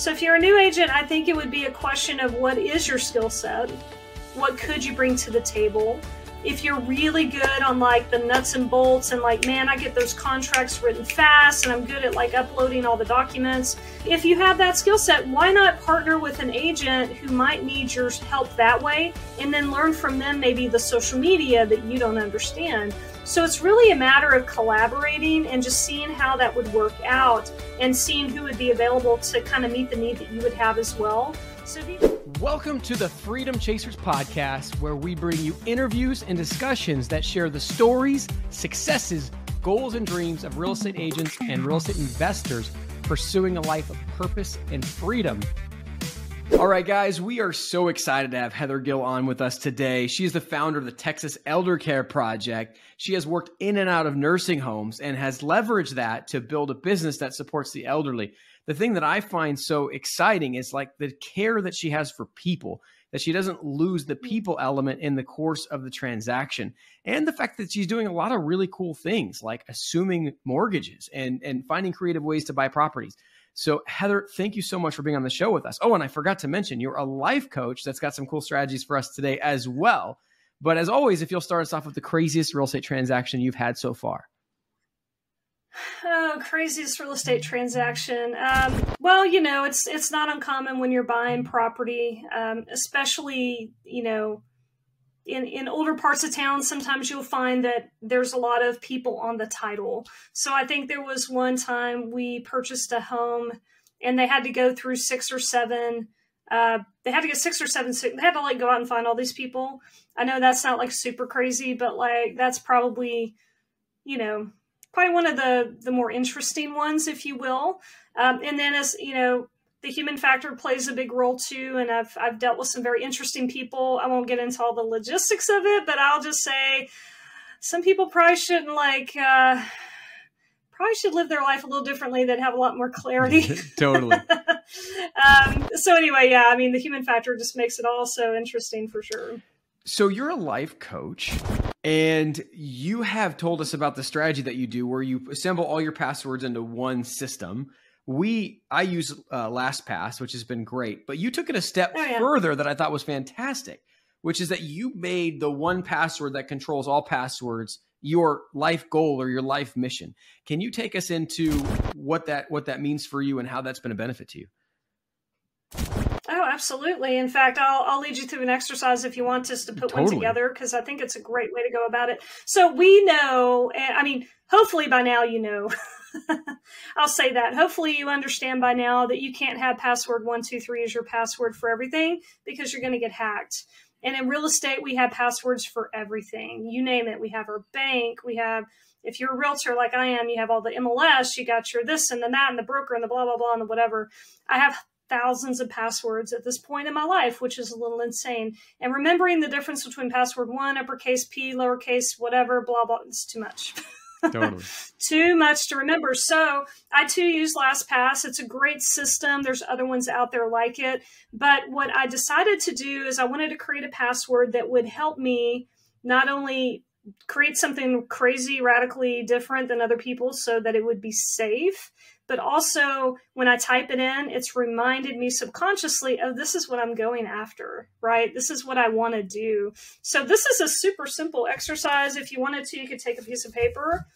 So if you're a new agent, I think it would be a question of what is your skill set? What could you bring to the table? if you're really good on like the nuts and bolts and like man i get those contracts written fast and i'm good at like uploading all the documents if you have that skill set why not partner with an agent who might need your help that way and then learn from them maybe the social media that you don't understand so it's really a matter of collaborating and just seeing how that would work out and seeing who would be available to kind of meet the need that you would have as well so Welcome to the Freedom Chasers podcast, where we bring you interviews and discussions that share the stories, successes, goals, and dreams of real estate agents and real estate investors pursuing a life of purpose and freedom. All right, guys, we are so excited to have Heather Gill on with us today. She is the founder of the Texas Elder Care Project. She has worked in and out of nursing homes and has leveraged that to build a business that supports the elderly the thing that I find so exciting is like the care that she has for people, that she doesn't lose the people element in the course of the transaction. And the fact that she's doing a lot of really cool things like assuming mortgages and, and finding creative ways to buy properties. So, Heather, thank you so much for being on the show with us. Oh, and I forgot to mention, you're a life coach that's got some cool strategies for us today as well. But as always, if you'll start us off with the craziest real estate transaction you've had so far. Oh, craziest real estate transaction. Um, well, you know, it's it's not uncommon when you're buying property, um, especially you know, in in older parts of town. Sometimes you'll find that there's a lot of people on the title. So I think there was one time we purchased a home, and they had to go through six or seven. Uh, they had to get six or seven. They had to like go out and find all these people. I know that's not like super crazy, but like that's probably, you know, probably one of the the more interesting ones, if you will. Um, and then as you know, the human factor plays a big role too. And I've I've dealt with some very interesting people. I won't get into all the logistics of it, but I'll just say some people probably shouldn't like. Uh, probably should live their life a little differently that have a lot more clarity totally um, so anyway yeah i mean the human factor just makes it all so interesting for sure so you're a life coach and you have told us about the strategy that you do where you assemble all your passwords into one system. We I use uh, LastPass, which has been great, but you took it a step oh, yeah. further that I thought was fantastic, which is that you made the one password that controls all passwords your life goal or your life mission. Can you take us into what that what that means for you and how that's been a benefit to you? Oh, absolutely. In fact, I'll, I'll lead you through an exercise if you want us to put totally. one together because I think it's a great way to go about it. So we know, I mean, hopefully by now you know. I'll say that. Hopefully you understand by now that you can't have password 123 as your password for everything because you're going to get hacked. And in real estate, we have passwords for everything. You name it. We have our bank. We have, if you're a realtor like I am, you have all the MLS, you got your this and the that and the broker and the blah, blah, blah, and the whatever. I have thousands of passwords at this point in my life, which is a little insane. And remembering the difference between password one, uppercase P, lowercase, whatever, blah, blah, it's too much. Totally. too much to remember. So I too use LastPass. It's a great system. There's other ones out there like it. But what I decided to do is I wanted to create a password that would help me not only create something crazy, radically different than other people so that it would be safe, but also when I type it in, it's reminded me subconsciously oh, this is what I'm going after, right? This is what I want to do. So this is a super simple exercise. If you wanted to, you could take a piece of paper.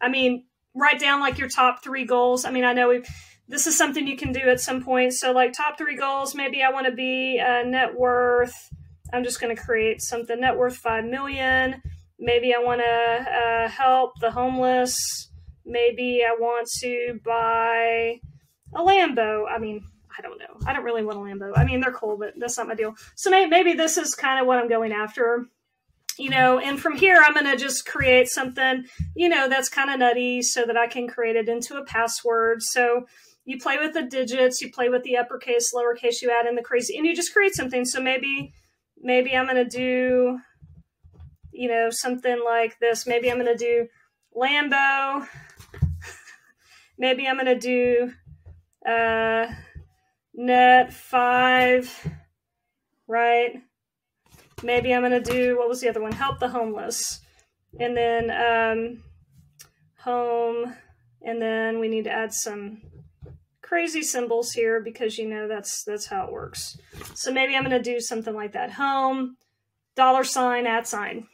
I mean, write down like your top three goals. I mean, I know we've this is something you can do at some point. So like top three goals, maybe I want to be a net worth. I'm just going to create something net worth 5 million. Maybe I want to uh, help the homeless maybe I want to buy a Lambo. I mean, I don't know. I don't really want a Lambo. I mean, they're cool, but that's not my deal. So maybe, maybe this is kind of what I'm going after, you know. And from here, I'm going to just create something, you know, that's kind of nutty so that I can create it into a password. So you play with the digits, you play with the uppercase, lowercase, you add in the crazy, and you just create something. So maybe, maybe I'm going to do, you know, something like this. Maybe I'm going to do Lambo maybe I'm to do uh, net five, right? Maybe I'm to do, what was the other one? Help the homeless. And then um, home. And then we need to add some crazy symbols here because you know that's that's how it works. So maybe I'm to do something like that. Home, dollar sign, at sign.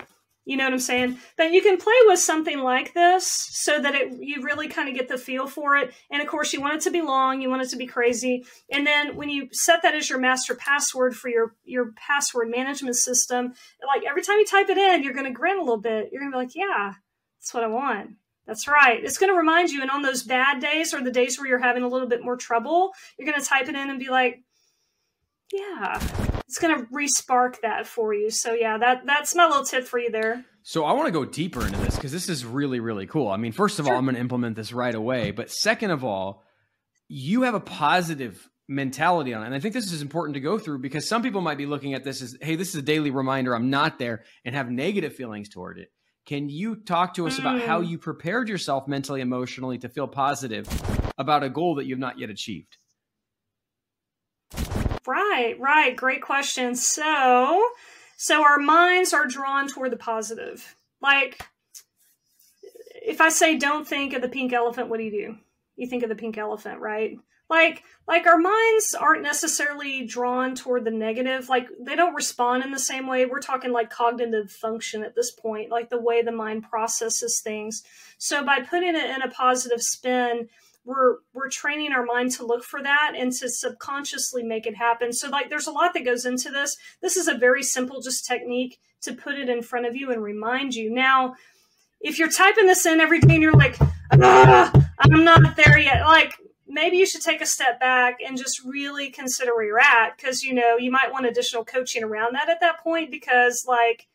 You know what I'm saying? But you can play with something like this so that it you really kind of get the feel for it. And of course, you want it to be long, you want it to be crazy. And then when you set that as your master password for your your password management system, like every time you type it in, you're going to grin a little bit. You're going to be like, "Yeah, that's what I want." That's right. It's going to remind you. And on those bad days or the days where you're having a little bit more trouble, you're going to type it in and be like, yeah, it's going to respark that for you. So yeah, that that's my little tip for you there. So I want to go deeper into this because this is really really cool. I mean, first of sure. all, I'm going to implement this right away, but second of all, you have a positive mentality on it. And I think this is important to go through because some people might be looking at this as, hey, this is a daily reminder I'm not there and have negative feelings toward it. Can you talk to us mm. about how mm. you prepared yourself mentally, emotionally to feel positive about a goal that you've not yet achieved? Right, right. Great question. So, so our minds are drawn toward the positive. Like, if I say don't think of the pink elephant, what do you do? You think of the pink elephant, right? Like, like our minds aren't necessarily drawn toward the negative. Like, they don't respond in the same way. We're talking like cognitive function at this point, like the way the mind processes things. So, by putting it in a positive spin, we're we're training our mind to look for that and to subconsciously make it happen. So like there's a lot that goes into this. This is a very simple just technique to put it in front of you and remind you. Now if you're typing this in every day and you're like ah, i'm not there yet like maybe you should take a step back and just really consider where you're at because you know you might want additional coaching around that at that point because like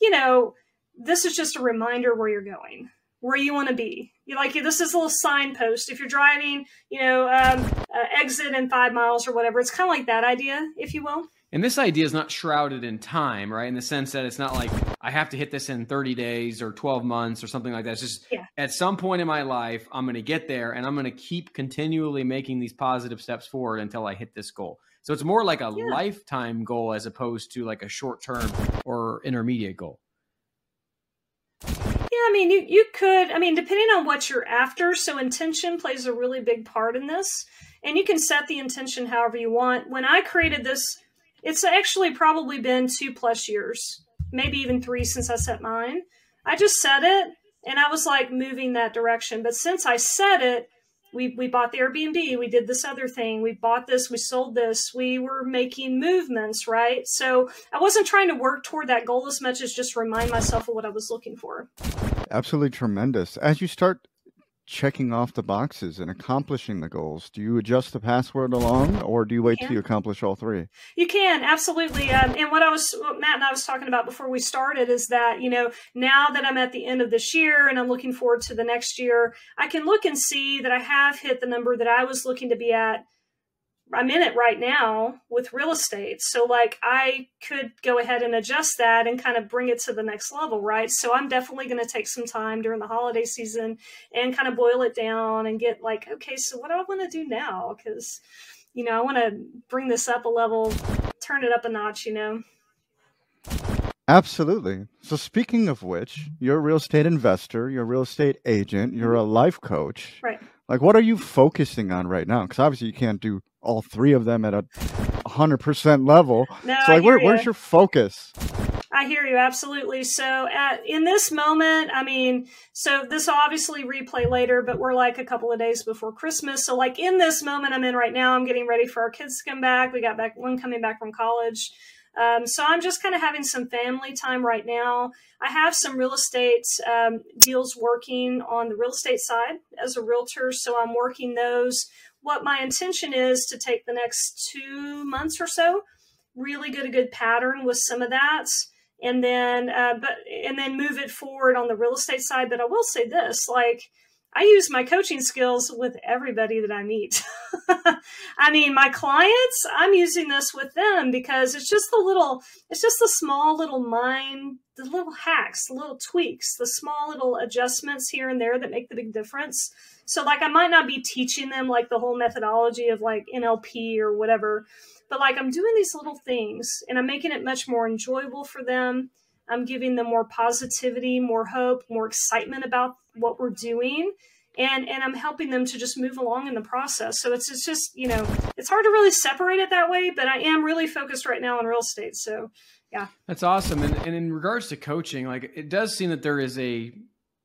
you know this is just a reminder where you're going where you want to be. You like this is a little signpost. If you're driving, you know, um, uh, exit in five miles or whatever. It's kind of like that idea, if you will. And this idea is not shrouded in time, right? In the sense that it's not like I have to hit this in 30 days or 12 months or something like that. It's just yeah. at some point in my life, I'm going to get there and I'm going to keep continually making these positive steps forward until I hit this goal. So it's more like a yeah. lifetime goal as opposed to like a short term or intermediate goal. I mean, you, you could, I mean, depending on what you're after. So, intention plays a really big part in this. And you can set the intention however you want. When I created this, it's actually probably been two plus years, maybe even three since I set mine. I just set it and I was like moving that direction. But since I set it, we, we bought the Airbnb, we did this other thing, we bought this, we sold this, we were making movements, right? So I wasn't trying to work toward that goal as much as just remind myself of what I was looking for. Absolutely tremendous. As you start checking off the boxes and accomplishing the goals, do you adjust the password along or do you wait you till you accomplish all three? You can, absolutely. Um, and what I was, what Matt and I was talking about before we started is that, you know, now that I'm at the end of this year and I'm looking forward to the next year, I can look and see that I have hit the number that I was looking to be at I'm in it right now with real estate. So like I could go ahead and adjust that and kind of bring it to the next level, right? So I'm definitely going to take some time during the holiday season and kind of boil it down and get like, okay, so what do I want to do now? Cuz you know, I want to bring this up a level, turn it up a notch, you know. Absolutely. So speaking of which, you're a real estate investor, you're a real estate agent, you're a life coach. Right. Like what are you focusing on right now? Cuz obviously you can't do all three of them at a hundred percent level. No, so like, where, where's your focus? I hear you absolutely. So at in this moment, I mean, so this obviously replay later, but we're like a couple of days before Christmas. So like in this moment I'm in right now, I'm getting ready for our kids to come back. We got back one coming back from college. Um, so I'm just kind of having some family time right now. I have some real estate um, deals working on the real estate side as a realtor, so I'm working those what my intention is to take the next two months or so, really get a good pattern with some of that, and then uh, but and then move it forward on the real estate side. But I will say this, like. I use my coaching skills with everybody that I meet. I mean, my clients, I'm using this with them because it's just the little, it's just the small little mind, the little hacks, the little tweaks, the small little adjustments here and there that make the big difference. So like I might not be teaching them like the whole methodology of like NLP or whatever, but like I'm doing these little things and I'm making it much more enjoyable for them. I'm giving them more positivity, more hope, more excitement about what we're doing. and and I'm helping them to just move along in the process. So it's it's just you know it's hard to really separate it that way, but I am really focused right now on real estate. So yeah, that's awesome. And and in regards to coaching, like it does seem that there is a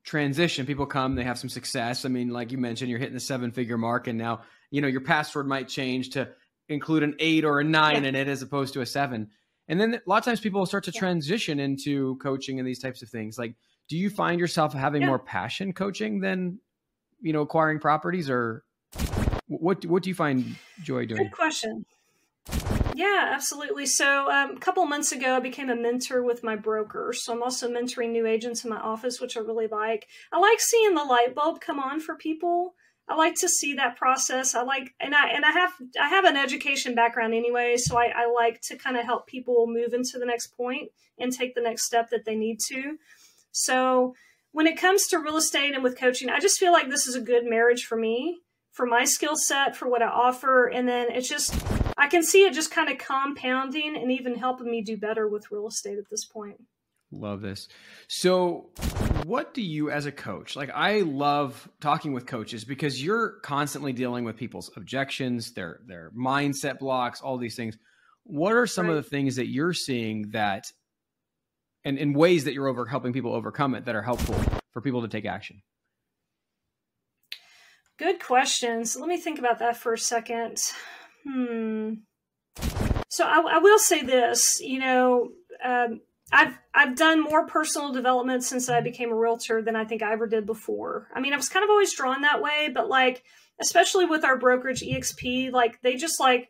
transition. People come, they have some success. I mean, like you mentioned, you're hitting the seven figure mark, and now you know your password might change to include an eight or a nine yeah. in it as opposed to a seven. And then a lot of times people start to yeah. transition into coaching and these types of things. Like, do you find yourself having yeah. more passion coaching than you know acquiring properties, or what? What do you find joy doing? Good question. Yeah, absolutely. So um, a couple months ago, I became a mentor with my broker. So I'm also mentoring new agents in my office, which I really like. I like seeing the light bulb come on for people. I like to see that process. I like, and I and I have I have an education background anyway, so I, I like to kind of help people move into the next point and take the next step that they need to. So when it comes to real estate and with coaching, I just feel like this is a good marriage for me, for my skill set, for what I offer, and then it's just I can see it just kind of compounding and even helping me do better with real estate at this point. Love this. So, what do you as a coach like? I love talking with coaches because you're constantly dealing with people's objections, their their mindset blocks, all these things. What are some right. of the things that you're seeing that, and in ways that you're over helping people overcome it that are helpful for people to take action? Good questions. Let me think about that for a second. Hmm. So I, I will say this. You know. Um, I've I've done more personal development since I became a realtor than I think I ever did before. I mean, I was kind of always drawn that way, but like especially with our brokerage EXP, like they just like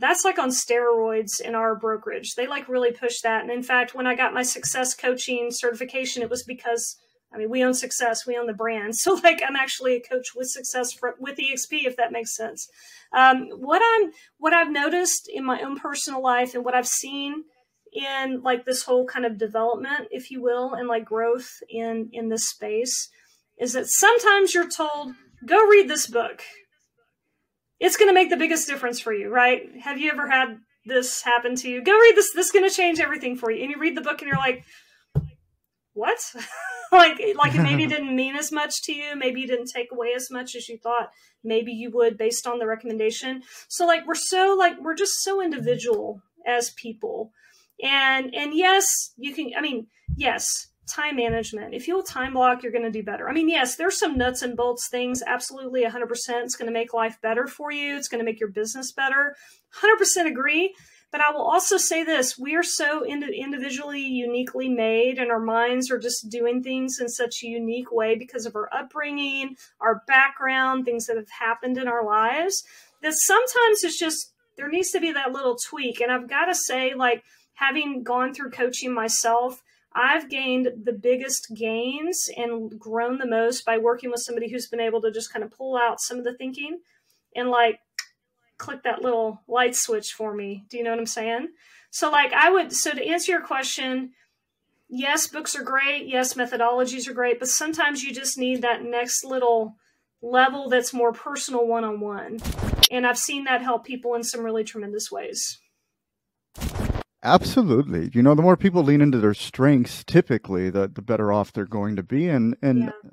that's like on steroids in our brokerage. They like really push that. And in fact, when I got my success coaching certification, it was because I mean, we own success, we own the brand. So like I'm actually a coach with success for, with EXP, if that makes sense. Um, what I'm, what I've noticed in my own personal life and what I've seen in like this whole kind of development, if you will, and like growth in in this space is that sometimes you're told, go read this book. It's going to make the biggest difference for you, right? Have you ever had this happen to you? Go read this. This is going to change everything for you. And you read the book and you're like, what? like, like it maybe didn't mean as much to you. Maybe you didn't take away as much as you thought maybe you would based on the recommendation. So like, we're so like, we're just so individual as people and and yes, you can I mean, yes, time management. If you'll time block, you're going to do better. I mean, yes, there's some nuts and bolts things. Absolutely, 100%. It's going to make life better for you. It's going to make your business better. 100% agree. But I will also say this we are so ind- individually, uniquely made, and our minds are just doing things in such a unique way because of our upbringing, our background, things that have happened in our lives, that sometimes it's just there needs to be that little tweak. And I've got to say, like, having gone through coaching myself, I've gained the biggest gains and grown the most by working with somebody who's been able to just kind of pull out some of the thinking and like click that little light switch for me. Do you know what I'm saying? So like I would so to answer your question, yes, books are great, yes, methodologies are great, but sometimes you just need that next little level that's more personal one-on-one. And I've seen that help people in some really tremendous ways. Absolutely. You know, the more people lean into their strengths, typically, the the better off they're going to be. And and yeah.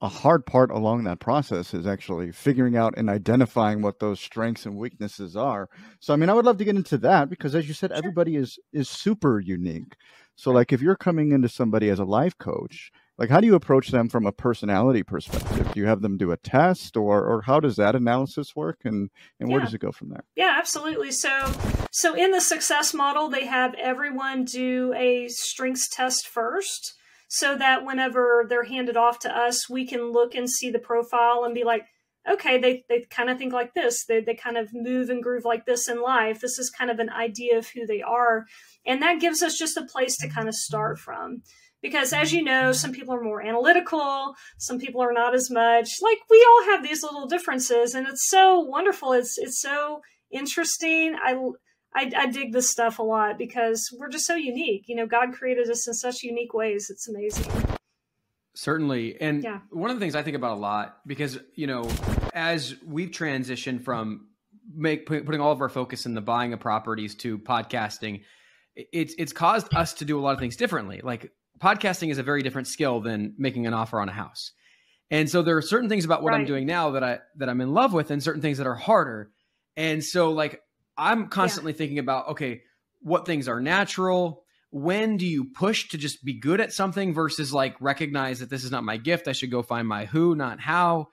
a hard part along that process is actually figuring out and identifying what those strengths and weaknesses are. So, I mean, I would love to get into that because, as you said, everybody is is super unique. So, like, if you're coming into somebody as a life coach, like how do you approach them from a personality perspective? Do you have them do a test or or how does that analysis work and and where does it go from there? Yeah absolutely. So so in the success model they have everyone do a strengths test first so that whenever they're handed off to us we can look and see the profile and be like okay they, they kind of think like this. They, they kind of move and groove like this in life. This is kind of an idea of who they are. And that gives us just a place to kind of start from because as you know some people are more analytical some people are not as much like we all have these little differences and it's so wonderful it's it's so interesting i I, I dig this stuff a lot because we're just so unique. You know, God created us in such unique ways. It's amazing. Certainly. And yeah. one of the things I think about a lot because, you know, as we've transitioned from make putting all of our focus in the buying of properties to podcasting, it's it's caused us to do a lot of things differently. Like podcasting is a very different skill than making an offer on a house. And so there are certain things about what right. I'm doing now that I that I'm in love with and certain things that are harder. And so like I'm constantly yeah. thinking about okay, what things are natural? When do you push to just be good at something versus like recognize that this is not my gift, I should go find my who, not how?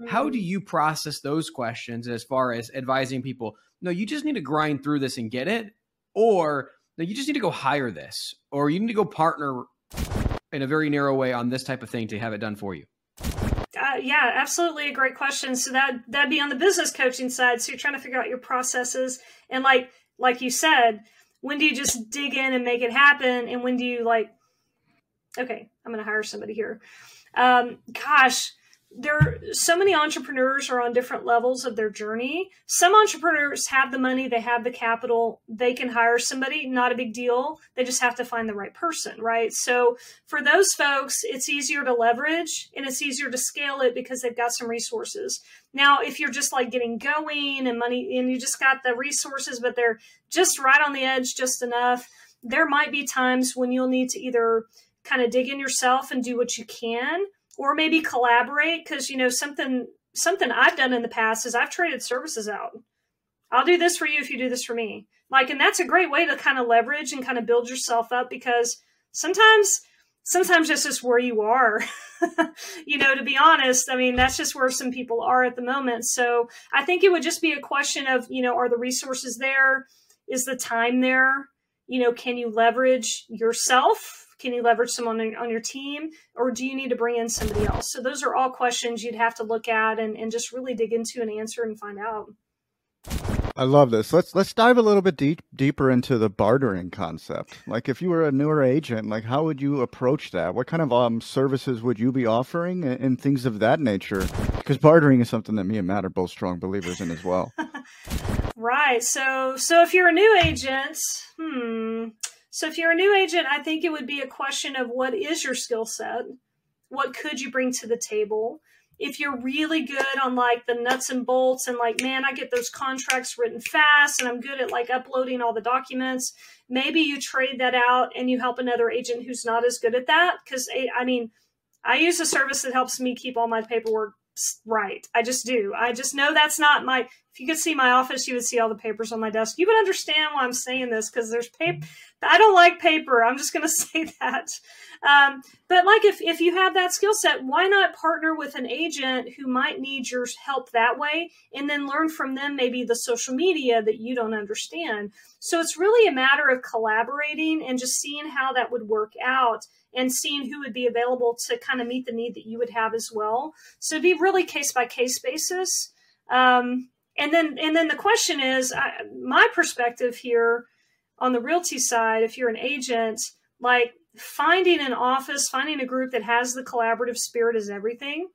Mm-hmm. How do mm-hmm. you process those questions as far as advising people, no, you just need to grind through this and get it or no, you just need to go hire this or you need to go partner in a very narrow way on this type of thing to have it done for you? Uh, yeah, absolutely a great question. So that that'd be on the business coaching side. So you're trying to figure out your processes and like like you said, when do you just dig in and make it happen, and when do you like? Okay, I'm going to hire somebody here. Um, gosh, there so many entrepreneurs are on different levels of their journey. Some entrepreneurs have the money they have the capital they can hire somebody not a big deal. They just have to find the right person right? So for those folks it's easier to leverage and it's easier to scale it because they've got some resources. Now if you're just like getting going and money and you just got the resources but they're just right on the edge just enough there might be times when you'll need to either kind of dig in yourself and do what you can or maybe collaborate because you know something something I've done in the past is I've traded services out. I'll do this for you if you do this for me. Like, and that's a great way to kind of leverage and kind of build yourself up because sometimes, sometimes it's just where you are. you know, to be honest, I mean, that's just where some people are at the moment. So I think it would just be a question of, you know, are the resources there? Is the time there? You know, can you leverage yourself can you leverage someone on your team or do you need to bring in somebody else? So those are all questions you'd have to look at and, and just really dig into and answer and find out. I love this. Let's let's dive a little bit deep deeper into the bartering concept. Like if you were a newer agent, like how would you approach that? What kind of um services would you be offering and, and things of that nature? Because bartering is something that me and Matt are both strong believers in as well. right. So so if you're a new agent, hmm, so if you're a new agent, I think it would be a question of what is your skill set? What could you bring to the table? If you're really good on like the nuts and bolts and like, man, I get those contracts written fast and I'm good at like uploading all the documents, maybe you trade that out and you help another agent who's not as good at that. Cause I mean, I use a service that helps me keep all my paperwork right. I just do. I just know that's not my. If you could see my office, you would see all the papers on my desk. You would understand why I'm saying this because there's paper. I don't like paper. I'm just going to say that. Um, but like, if if you have that skill set, why not partner with an agent who might need your help that way, and then learn from them maybe the social media that you don't understand. So it's really a matter of collaborating and just seeing how that would work out and seeing who would be available to kind of meet the need that you would have as well. So be really case by case basis. Um, and then and then the question is, I, my perspective here on the realty side, if you're an agent, like finding an office, finding a group that has the collaborative spirit is everything.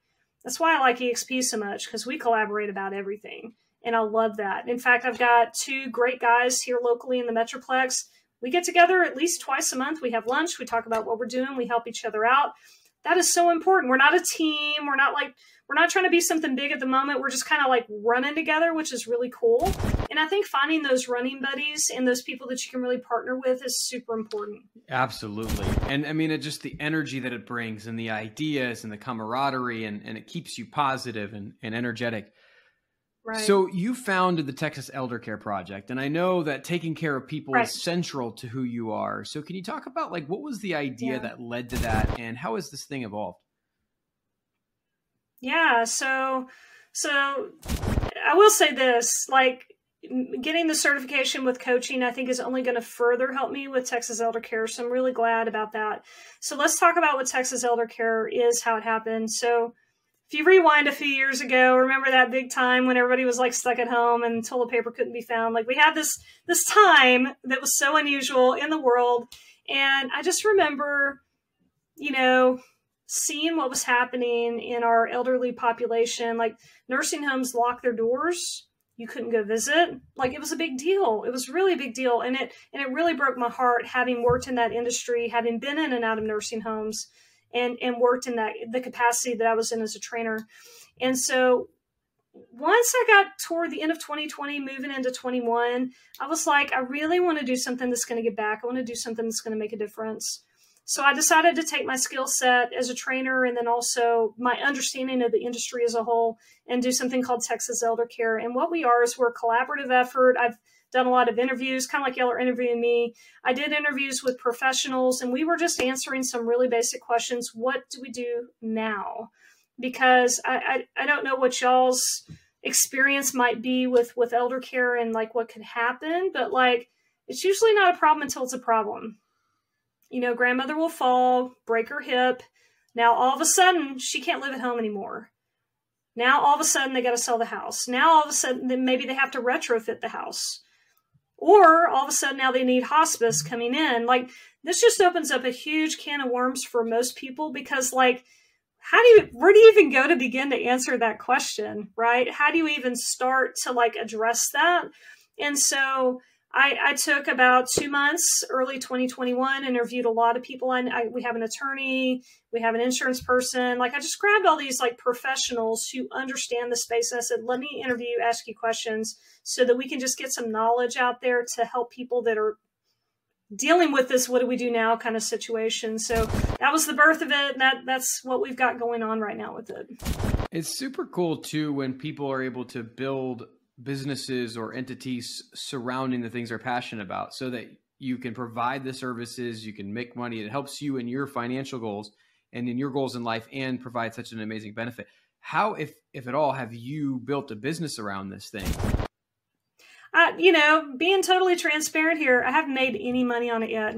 That's why I like EXP so much because we collaborate about everything. And I love that. In fact, I've got two great guys here locally in the Metroplex. We get together at least twice a month. We have lunch. We talk about what we're doing. We help each other out. That is so important. We're not a team. We're not like we're not trying to be something big at the moment. We're just kind of like running together, which is really cool. And I think finding those running buddies and those people that you can really partner with is super important. Absolutely. And I mean, it just the energy that it brings and the ideas and the camaraderie and, and it keeps you positive and, and energetic. Right. So you founded the Texas Elder Care Project, and I know that taking care of people right. is central to who you are. So can you talk about like what was the idea yeah. that led to that, and how has this thing evolved? Yeah, so so I will say this, like getting the certification with coaching I think is only going to further help me with Texas Elder Care, so I'm really glad about that. So let's talk about what Texas Elder Care is, how it happened. So if you rewind a few years ago, remember that big time when everybody was like stuck at home and toilet paper couldn't be found. Like we had this this time that was so unusual in the world, and I just remember, you know, seeing what was happening in our elderly population, like nursing homes locked their doors. You couldn't go visit. Like it was a big deal. It was really a big deal. And it and it really broke my heart having worked in that industry, having been in and out of nursing homes and and worked in that the capacity that I was in as a trainer. And so once I got toward the end of 2020, moving into 21, I was like, I really want to do something that's going to get back. I want to do something that's going to make a difference. So I decided to take my skill set as a trainer and then also my understanding of the industry as a whole and do something called Texas Elder Care. And what we are is we're a collaborative effort. I've done a lot of interviews, kind of like y'all are interviewing me. I did interviews with professionals and we were just answering some really basic questions. What do we do now? Because I, I, I don't know what y'all's experience might be with with elder care and like what could happen but like it's usually not a problem until it's a problem you know grandmother will fall break her hip now all of a sudden she can't live at home anymore now all of a sudden they got to sell the house now all of a sudden maybe they have to retrofit the house or all of a sudden now they need hospice coming in. Like this just opens up a huge can of worms for most people because like how do you where do you even go to begin to answer that question right? How do you even start to like address that? And so I, I took about two months early 2021 interviewed a lot of people. I, I, we have an attorney we have an insurance person. Like i just grabbed all these like professionals who understand the space and i said let me interview ask you questions so that we can just get some knowledge out there to help people that are dealing with this what do we do now kind of situation. So that was the birth of it. And that that's what we've got going on right now with it. It's super cool too when people are able to build businesses or entities surrounding the things they're passionate about so that you can provide the services you can make money it helps you in your financial goals and in your goals in life and provide such an amazing benefit how if if at all have you built a business around this thing uh, you know, being totally transparent here, I haven't made any money on it yet.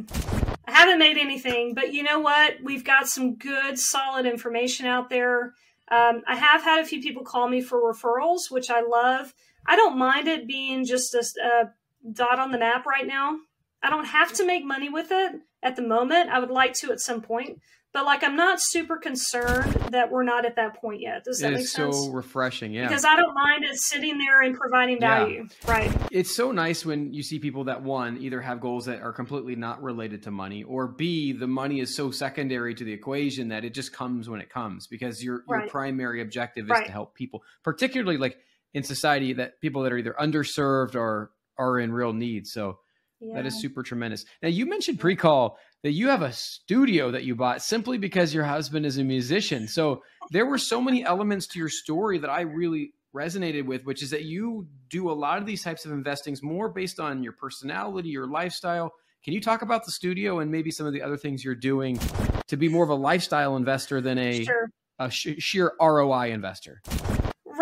I haven't made anything, but you know what? We've got some good, solid information out there. Um, I have had a few people call me for referrals, which I love. I don't mind it being just a, a dot on the map right now. I don't have to make money with it at the moment. I would like to at some point, but like I'm not super concerned that we're not at that point yet. Does that it make sense? so refreshing, yeah. Because I don't mind it sitting there and providing value, yeah. right? It's so nice when you see people that one either have goals that are completely not related to money, or B, the money is so secondary to the equation that it just comes when it comes because your right. your primary objective is right. to help people, particularly like in society that people that are either underserved or are in real need. So yeah. That is super tremendous. Now you mentioned pre-call that you have a studio that you bought simply because your husband is a musician. So there were so many elements to your story that I really resonated with, which is that you do a lot of these types of investings more based on your personality, your lifestyle. Can you talk about the studio and maybe some of the other things you're doing to be more of a lifestyle investor than a, sure. a sh- sheer ROI investor?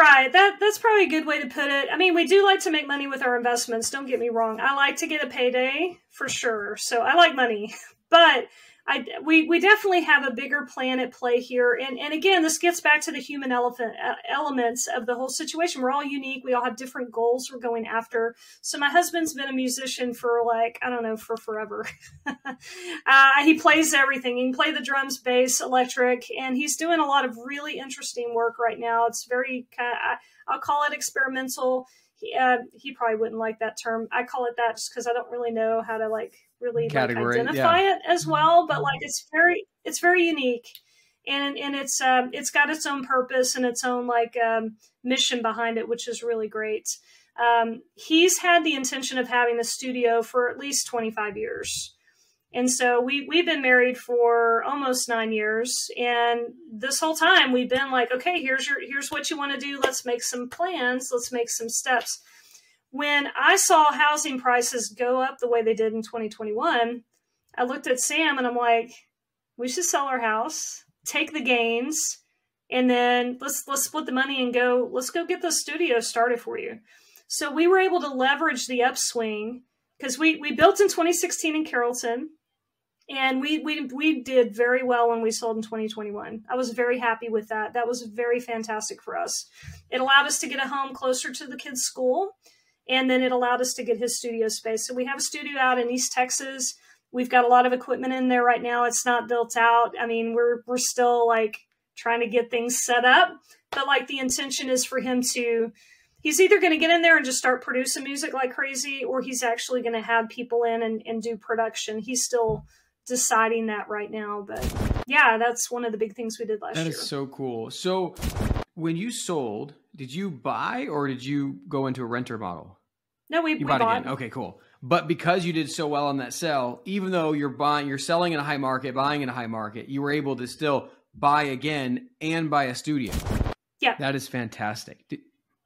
Right. That that's probably a good way to put it. I mean, we do like to make money with our investments. Don't get me wrong. I like to get a payday for sure. So I like money, but I, we, we definitely have a bigger plan at play here. And, and again, this gets back to the human elephant uh, elements of the whole situation. We're all unique. We all have different goals we're going after. So my husband's been a musician for like, I don't know, for forever. uh, he plays everything. He can play the drums, bass, electric, and he's doing a lot of really interesting work right now. It's very kind of, I'll call it experimental. He, uh, he probably wouldn't like that term. I call it that just because I don't really know how to like really like, identify yeah. it as well. But like it's very it's very unique, and and it's um, it's got its own purpose and its own like um, mission behind it, which is really great. Um, he's had the intention of having a studio for at least 25 years. And so we we've been married for almost nine years, and this whole time we've been like, okay, here's your here's what you want to do. Let's make some plans. Let's make some steps. When I saw housing prices go up the way they did in 2021, I looked at Sam and I'm like, we should sell our house, take the gains, and then let's let's split the money and go. Let's go get the studio started for you. So we were able to leverage the upswing because we we built in 2016 in Carrollton and we we we did very well when we sold in 2021. I was very happy with that. That was very fantastic for us. It allowed us to get a home closer to the kids' school, and then it allowed us to get his studio space. So we have a studio out in East Texas. We've got a lot of equipment in there right now. It's not built out. I mean, we're we're still like trying to get things set up, but like the intention is for him to he's either going to get in there and just start producing music like crazy or he's actually going to have people in and, and do production he's still deciding that right now. But yeah, that's one of the big things we did last year. That is so cool. So when you sold, did you buy or did you go into a renter model? No, we, you we bought, bought again. Okay, cool. But because you did so well on that sell, even though you're buying, you're selling in a high market, buying in a high market, you were able to still buy again and buy a studio. Yeah, that is fantastic.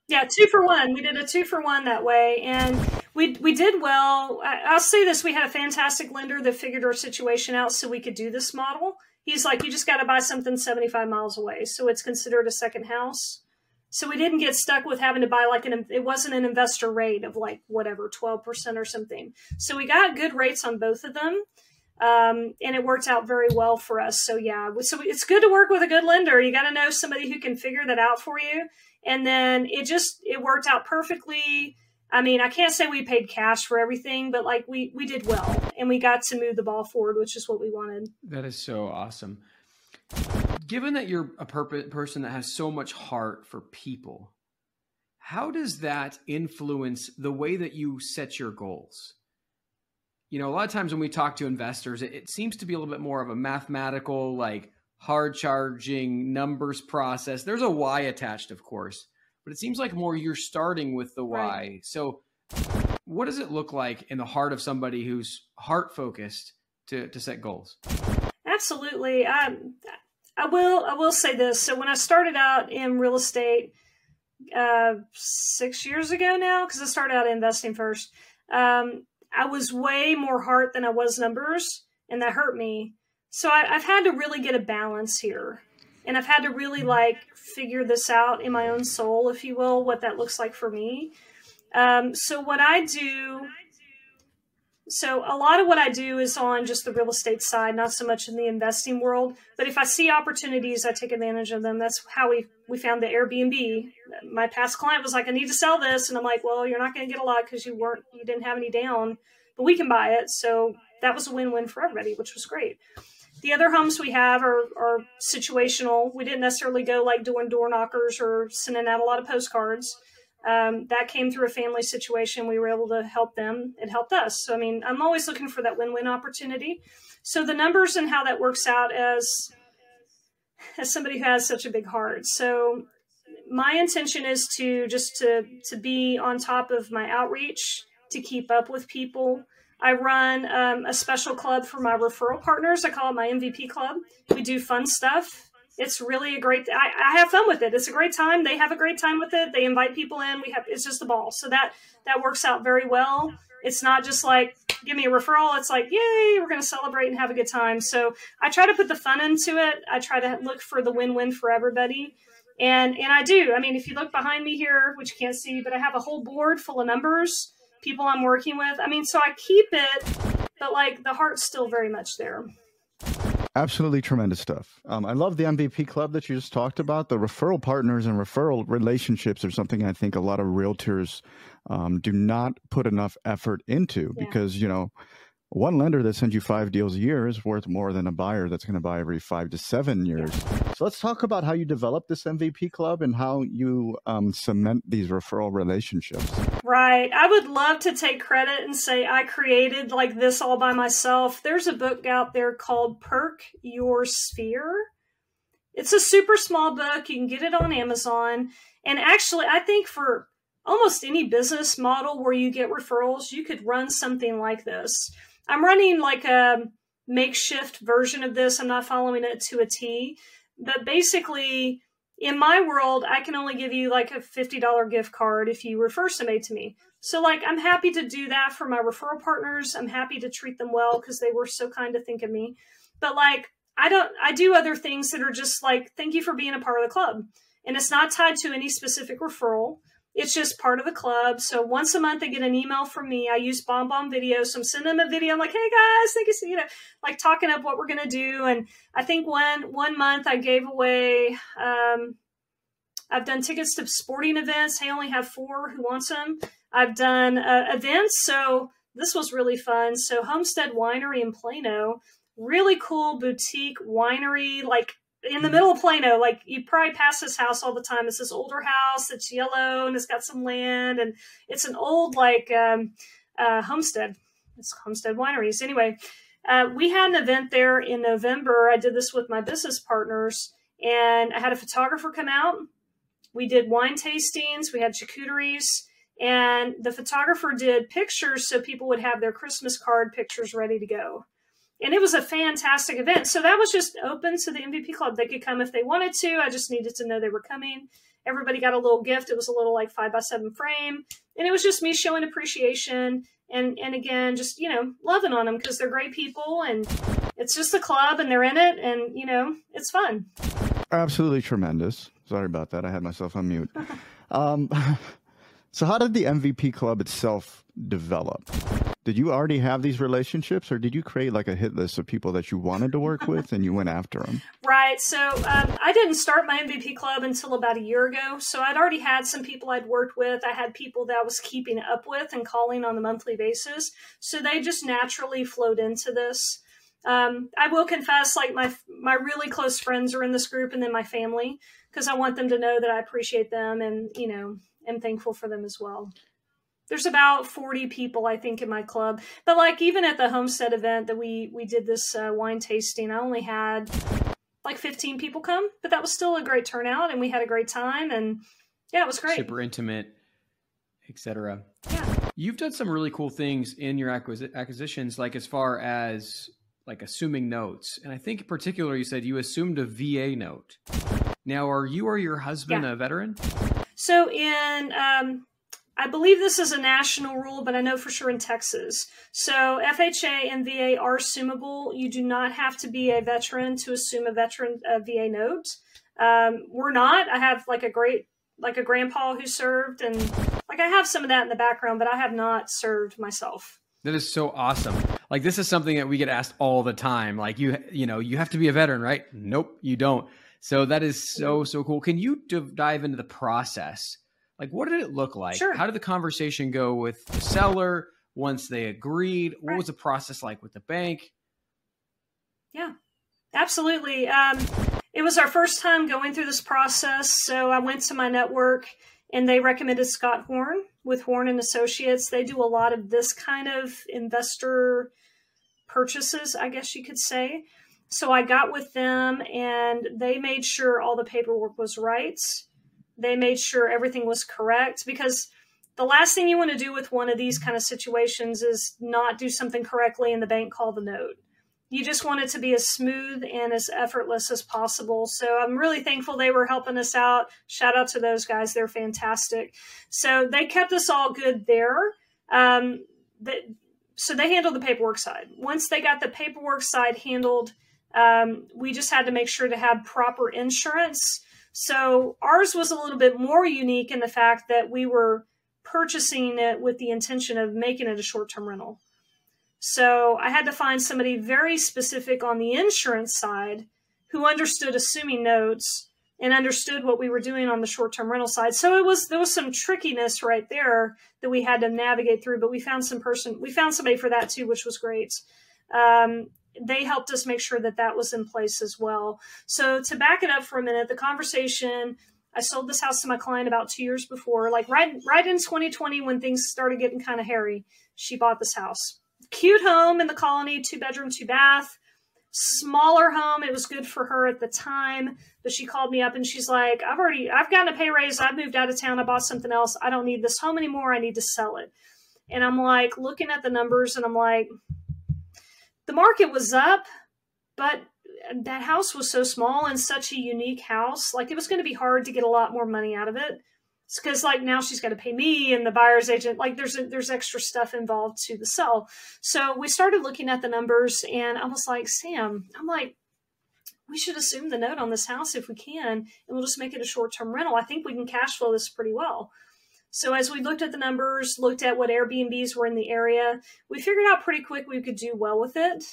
Yeah, two for one. We did a two for one that way, and we we did well. I, will say this: we had a fantastic lender that figured our situation out, so we could do this model. He's like, you just got to buy something seventy five miles away, so it's considered a second house. So we didn't get stuck with having to buy like an. It wasn't an investor rate of like whatever twelve percent or something. So we got good rates on both of them. Um, and it worked out very well for us. So yeah, so it's good to work with a good lender. You got to know somebody who can figure that out for you and then it just it worked out perfectly i mean i can't say we paid cash for everything but like we we did well and we got to move the ball forward which is what we wanted. That is so awesome. Given that you're a person that has so much heart for people how does that influence the way that you set your goals? You know a lot of times when we talk to investors it, it seems to be a little bit more of a mathematical like hard charging numbers process. There's a why attached, of course, but it seems like more you're starting with the why. Right. So, what does it look like in the heart of somebody who's heart focused to to set goals? Absolutely. Um, I will. I will say this. So when I started out in real estate uh, six years ago now, because I started out investing first, um, I was way more heart than I was numbers, and that hurt me so I, have had to really get a balance here. And I've had to really like figure this out in my own soul, if you will, what that looks like for me. Um, so what I do, so a lot of what I do is on just the real estate side, not so much in the investing world. But if I see opportunities, I take advantage of them. That's how we we found the Airbnb. My past client was like, "I need to sell this," and I'm like, "Well, you're not going to get a lot because you weren't you didn't have any down, but we can buy it." So that was a win-win for everybody, which was great. The other homes we have are, are situational. We didn't necessarily go like doing door knockers or sending out a lot of postcards. Um, that came through a family situation. We were able to help them. It helped us. So, I mean, I'm always looking for that win-win opportunity. So the numbers and how that works out as as somebody who has such a big heart. So my intention is to just to to be on top of my outreach, to keep up with people, I run um, a special club for my referral partners. I call it my MVP club. We do fun stuff. It's really a great. I, I have fun with it. It's a great time. They have a great time with it. They invite people in. We have. It's just a ball. So that that works out very well. It's not just like give me a referral. It's like yay, we're going to celebrate and have a good time. So I try to put the fun into it. I try to look for the win-win for everybody. And and I do. I mean, if you look behind me here, which you can't see, but I have a whole board full of numbers people I'm working with. I mean, so I keep it, but like the heart's still very much there. Absolutely tremendous stuff. Um, I love the MVP club that you just talked about. The referral partners and referral relationships are something I think a lot of realtors um, do not put enough effort into yeah. because, you know, one lender that sends you five deals a year is worth more than a buyer that's going to buy every five to seven years. So let's talk about how you develop this MVP club and how you um, cement these referral relationships. Right. I would love to take credit and say I created like this all by myself. There's a book out there called Perk Your Sphere. It's a super small book. You can get it on Amazon. And actually, I think for almost any business model where you get referrals, you could run something like this. I'm running like a makeshift version of this. I'm not following it to a T, but basically, in my world, I can only give you like a $50 gift card if you refer somebody to me. So, like, I'm happy to do that for my referral partners. I'm happy to treat them well because they were so kind to think of me. But, like, I don't, I do other things that are just like, thank you for being a part of the club. And it's not tied to any specific referral. It's just part of the club. So once a month, they get an email from me. I use BombBomb Video. So I'm sending them a video. I'm like, hey guys, thank you. So, you know, like talking up what we're going to do. And I think one, one month I gave away, um, I've done tickets to sporting events. I only have four who wants them. I've done uh, events. So this was really fun. So Homestead Winery in Plano, really cool boutique winery, like in the middle of Plano, like you probably pass this house all the time. It's this older house. It's yellow and it's got some land and it's an old like um, uh, homestead. It's homestead wineries. Anyway, uh, we had an event there in November. I did this with my business partners, and I had a photographer come out. We did wine tastings. We had charcuteries, And the photographer did pictures so people would have their Christmas card pictures ready to go. And it was a fantastic event. So that was just open to the MVP Club. They could come if they wanted to. I just needed to know they were coming. Everybody got a little gift. It was a little like five by seven frame. And it was just me showing appreciation and and again just you know loving on them because they're great people and it's just a club and they're in it and you know it's fun absolutely tremendous sorry about that i had myself on mute um, so how did the mvp club itself develop did you already have these relationships or did you create like a hit list of people that you wanted to work with and you went after them right so um, i didn't start my mvp club until about a year ago so i'd already had some people i'd worked with. I had people that i was keeping up with and calling on a monthly basis so they just naturally flowed into this. Um, i will confess like my my really close friends are in this group and then my family because i want them to know that i appreciate them and you know am thankful for them as well there's about 40 people i think in my club. But like even at the homestead event that we we did this uh, wine tasting i only had like 15 people come but that was still a great turnout and we had a great time and yeah it was great. Super intimate etc yeah. You've done some really cool things in your acquis- acquisitions like as far as like assuming notes. And i think in particular you said you assumed a va note. Now are you or your husband yeah. a veteran? So in um, I believe this is a national rule, but I know for sure in Texas. So FHA and VA are assumable. You do not have to be a veteran to assume a veteran uh, VA note. Um, we're not. I have like a great, like a grandpa who served, and like I have some of that in the background, but I have not served myself. That is so awesome. Like this is something that we get asked all the time. Like you, you know, you have to be a veteran, right? Nope, you don't. So that is so so cool. Can you dive into the process? Like, what did it look like? Sure. How did the conversation go with the seller once they agreed? What right. was the process like with the bank? Yeah, absolutely. Um, it was our first time going through this process, so I went to my network and they recommended Scott Horn with Horn and Associates. They do a lot of this kind of investor purchases, I guess you could say. So I got with them and they made sure all the paperwork was right. They made sure everything was correct because the last thing you want to do with one of these kind of situations is not do something correctly and the bank call the note. You just want it to be as smooth and as effortless as possible. So I'm really thankful they were helping us out. Shout out to those guys. They're fantastic. So they kept us all good there. Um, so they handled the paperwork side. Once they got the paperwork side handled, um, we just had to make sure to have proper insurance so ours was a little bit more unique in the fact that we were purchasing it with the intention of making it a short term rental. So I had to find somebody very specific on the insurance side who understood assuming notes and understood what we were doing on the short term rental side. So it was there was some trickiness right there that we had to navigate through, but we found some person we found somebody for that too, which was great. Um, they helped us make sure that that was in place as well. So to back it up for a minute, the conversation. I sold this house to my client about two years before, like right right in 2020 when things started getting kind of hairy. She bought this house, cute home in the colony, two bedroom, two bath, smaller home. It was good for her at the time, but she called me up and she's like, "I've already I've gotten a pay raise. I've moved out of town. I bought something else. I don't need this home anymore. I need to sell it." And I'm like looking at the numbers and I'm like, the market was up, but that house was so small and such a unique house. Like it was going to be hard to get a lot more money out of it. because like now she's got to pay me and the buyer's agent. Like there's a, there's extra stuff involved to the sell. So we started looking at the numbers, and I was like, Sam, I'm like, we should assume the note on this house if we can, and we'll just make it a short term rental. I think we can cash flow this pretty well. So as we looked at the numbers, looked at what Airbnbs were in the area, we figured out pretty quick we could do well with it.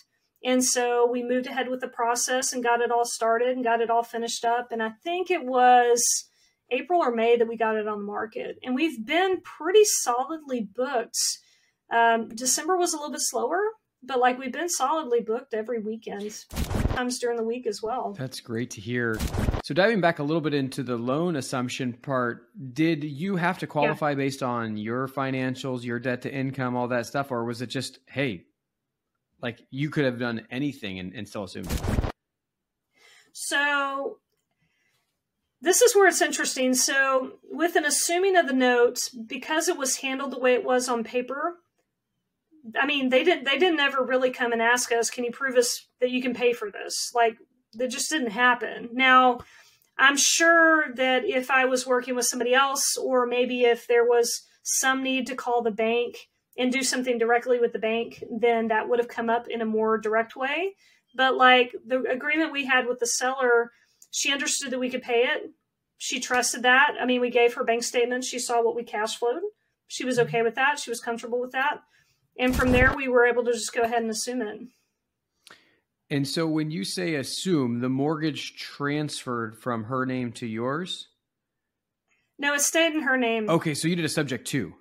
And so we moved ahead with the process and got it all started and got it all finished up. And I think it was April or May that we got it on the market. And we've been pretty solidly booked. Um, December was a little bit slower, but like we've been solidly booked every weekend, times during the week as well. That's great to hear. So diving back a little bit into the loan assumption part, did you have to qualify yeah. based on your financials, your debt to income, all that stuff, or was it just hey, like you could have done anything and, and still assumed it? So this is where it's interesting. So, with an assuming of the notes, because it was handled the way it was on paper, I mean, they didn't they didn't ever really come and ask us, "Can you prove us that you can pay for this?" Like that just didn't happen. Now, I'm sure that if I was working with somebody else, or maybe if there was some need to call the bank and do something directly with the bank, then that would have come up in a more direct way. But like the agreement we had with the seller she understood that we could pay it. She trusted that. I mean, we gave her bank statements. She saw what we cash flowed. She was mm-hmm. okay with that. She was comfortable with that. And from there, we were able to just go ahead and assume it. And so when you say assume, the mortgage transferred from her name to yours? No, it stayed in her name. Okay, so you did a subject to.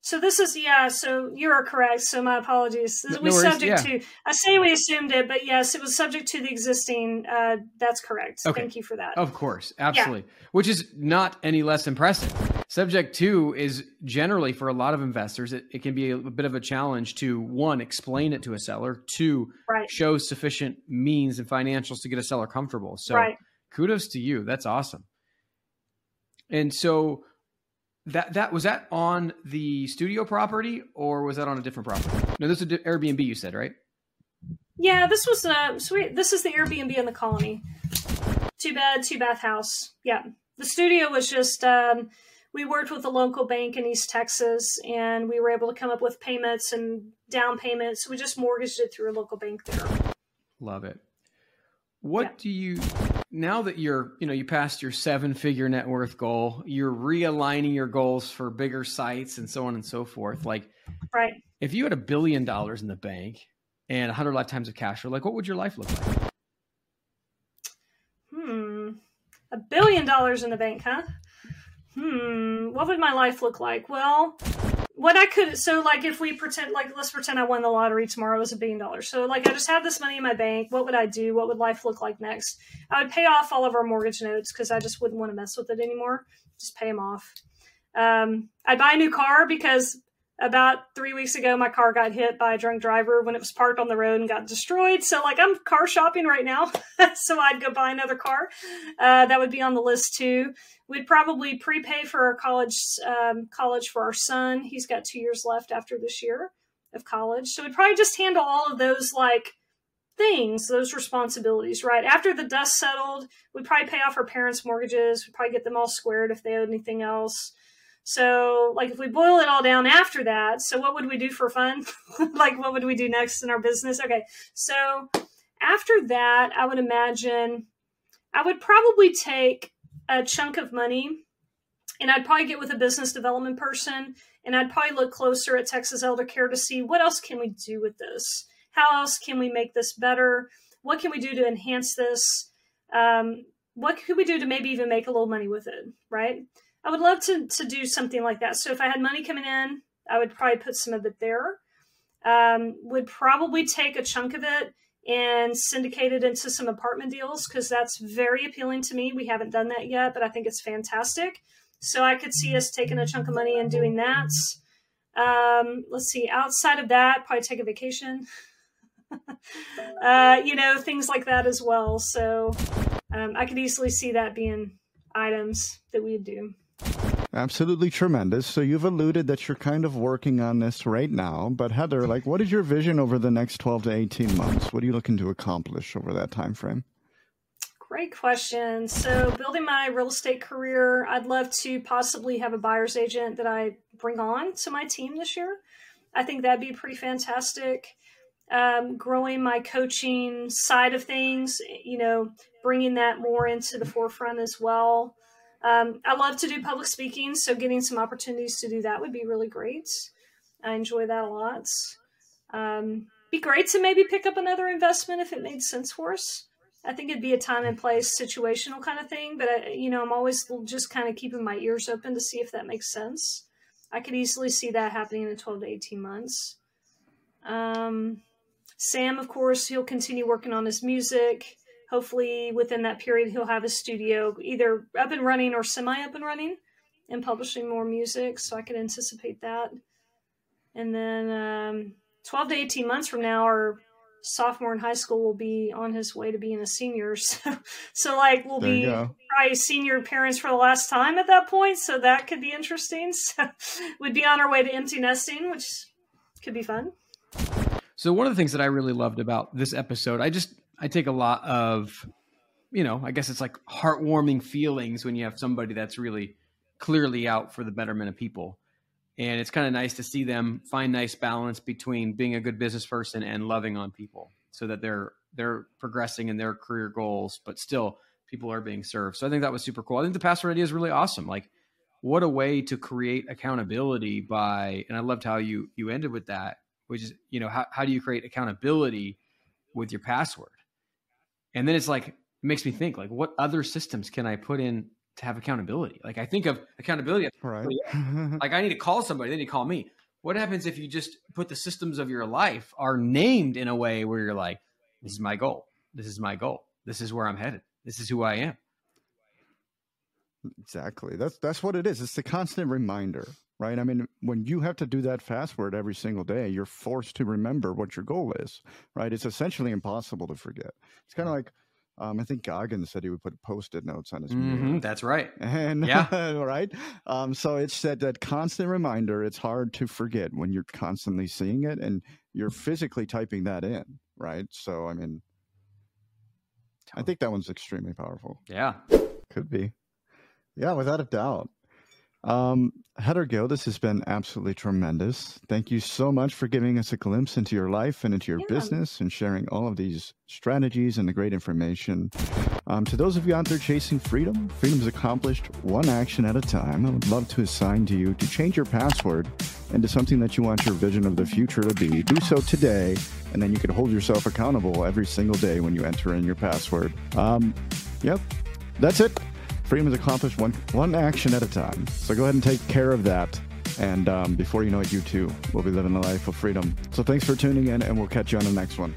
So this is yeah. So you are correct. So my apologies. No, we subject yeah. to. I say we assumed it, but yes, it was subject to the existing. Uh, that's correct. Okay. Thank you for that. Of course, absolutely. Yeah. Which is not any less impressive. Subject to is generally for a lot of investors, it, it can be a, a, bit of a challenge to one explain it to a seller, two right. show sufficient means and financials to get a seller comfortable. So right. kudos to you. That's awesome. And so that that was that on the studio property or was that on a different property? No, this is Airbnb. You said right? Yeah, this was uh sweet. This is the Airbnb in the colony. Two bed, two bath house. Yeah, the studio was just. Um, we worked with a local bank in East Texas, and we were able to come up with payments and down payments. We just mortgaged it through a local bank there. Love it. What yeah. do you now that you're, you know, you passed your seven figure net worth goal, you're realigning your goals for bigger sites and so on and so forth. Like, right. If you had a billion dollars in the bank and a hundred lifetimes of cash flow, like what would your life look like? Hmm. A billion dollars in the bank, huh? Hmm. What would my life look like? Well, what I could so like if we pretend like let's pretend I won the lottery tomorrow was a billion dollars. So like I just have this money in my bank. What would I do? What would life look like next? I would pay off all of our mortgage notes because I just wouldn't want to mess with it anymore. Just pay them off. Um, I'd buy a new car because about three weeks ago my car got hit by a drunk driver when it was parked on the road and got destroyed. So like I'm car shopping right now. so I'd go buy another car. Uh, that would be on the list too we'd probably prepay for our college um, college for our son. He's got two years left after this year of college, so we'd probably just handle all of those like things, those responsibilities. Right after the dust settled, we'd probably pay off our parents' mortgages. We'd probably get them all squared if they owed anything else. So, like, if we boil it all down after that, so what would we do for fun? like, what would we do next in our business? Okay, so after that, I would imagine I would probably take a chunk of money and I'd probably get with a business development person and I'd probably look closer at Texas Elder Care to see what else can we do with this? How else can we make this better? What can we do to enhance this? Um, what could we do to maybe even make a little money with it? Right? I would love to to do something like that. So if I had money coming in, I would probably put some of it there. Um, would probably take a chunk of it and syndicate it into some apartment deals because that's very appealing to me. We haven't done that yet, but I think it's fantastic. So I could see us taking a chunk of money and doing that. Um, let's see, outside of that, probably take a vacation. uh, you know, things like that as well. So um, I could easily see that being items that we'd do. Absolutely tremendous. So you've alluded that you're kind of working on this right now, but Heather, like what is your vision over the next 12 to 18 months? What are you looking to accomplish over that time frame? Great question. So building my real estate career, I'd love to possibly have a buyer's agent that I bring on to my team this year. I think that'd be pretty fantastic. Um, growing my coaching side of things, you know, bringing that more into the forefront as well. Um, I love to do public speaking, so getting some opportunities to do that would be really great. I enjoy that a lot. Um, be great to maybe pick up another investment if it made sense for us. I think it'd be a time and place situational kind of thing, but I, you know, I'm always just kind of keeping my ears open to see if that makes sense. I could easily see that happening in 12 to 18 months. Um, Sam, of course, he'll continue working on his music hopefully within that period he'll have his studio either up and running or semi up and running and publishing more music so i can anticipate that and then um, 12 to 18 months from now our sophomore in high school will be on his way to being a senior so, so like we'll there be probably senior parents for the last time at that point, so that could be interesting. So we'd be on our way to empty nesting, which could be fun. So one of the things that I really loved about this episode, I just I take a lot of, you know, I guess it's like heartwarming feelings when you have somebody that's really clearly out for the betterment of people. And it's kind of nice to see them find nice balance between being a good business person and loving on people so that they're they're progressing in their career goals, but still people are being served. So I think that was super cool. I think the password idea is really awesome. Like what a way to create accountability by and I loved how you you ended with that, which is, you know, how, how do you create accountability with your password? And then it's like it makes me think like what other systems can I put in to have accountability? Like I think of accountability right. like I need to call somebody, they need to call me. What happens if you just put the systems of your life are named in a way where you're like, this is my goal. This is my goal. This is where I'm headed. This is who I am. Exactly. That's that's what it is. It's the constant reminder, right? I mean, when you have to do that password every single day, you're forced to remember what your goal is, right? It's essentially impossible to forget. It's kind of like um, I think Goggins said he would put post-it notes on his mm-hmm. That's right. And yeah, right. Um, so it's that that constant reminder. It's hard to forget when you're constantly seeing it and you're physically typing that in, right? So I mean, I think that one's extremely powerful. Yeah, could be. Yeah, without a doubt. Um, Heather Gill, this has been absolutely tremendous. Thank you so much for giving us a glimpse into your life and into your yeah. business and sharing all of these strategies and the great information. Um, to those of you out there chasing freedom, freedom is accomplished one action at a time. I would love to assign to you to change your password into something that you want your vision of the future to be. Do so today, and then you can hold yourself accountable every single day when you enter in your password. Um, yep, that's it. Is accomplished one one action at a time. So go ahead and take care of that. And um, before you know it, you too will be living a life of freedom. So thanks for tuning in, and we'll catch you on the next one.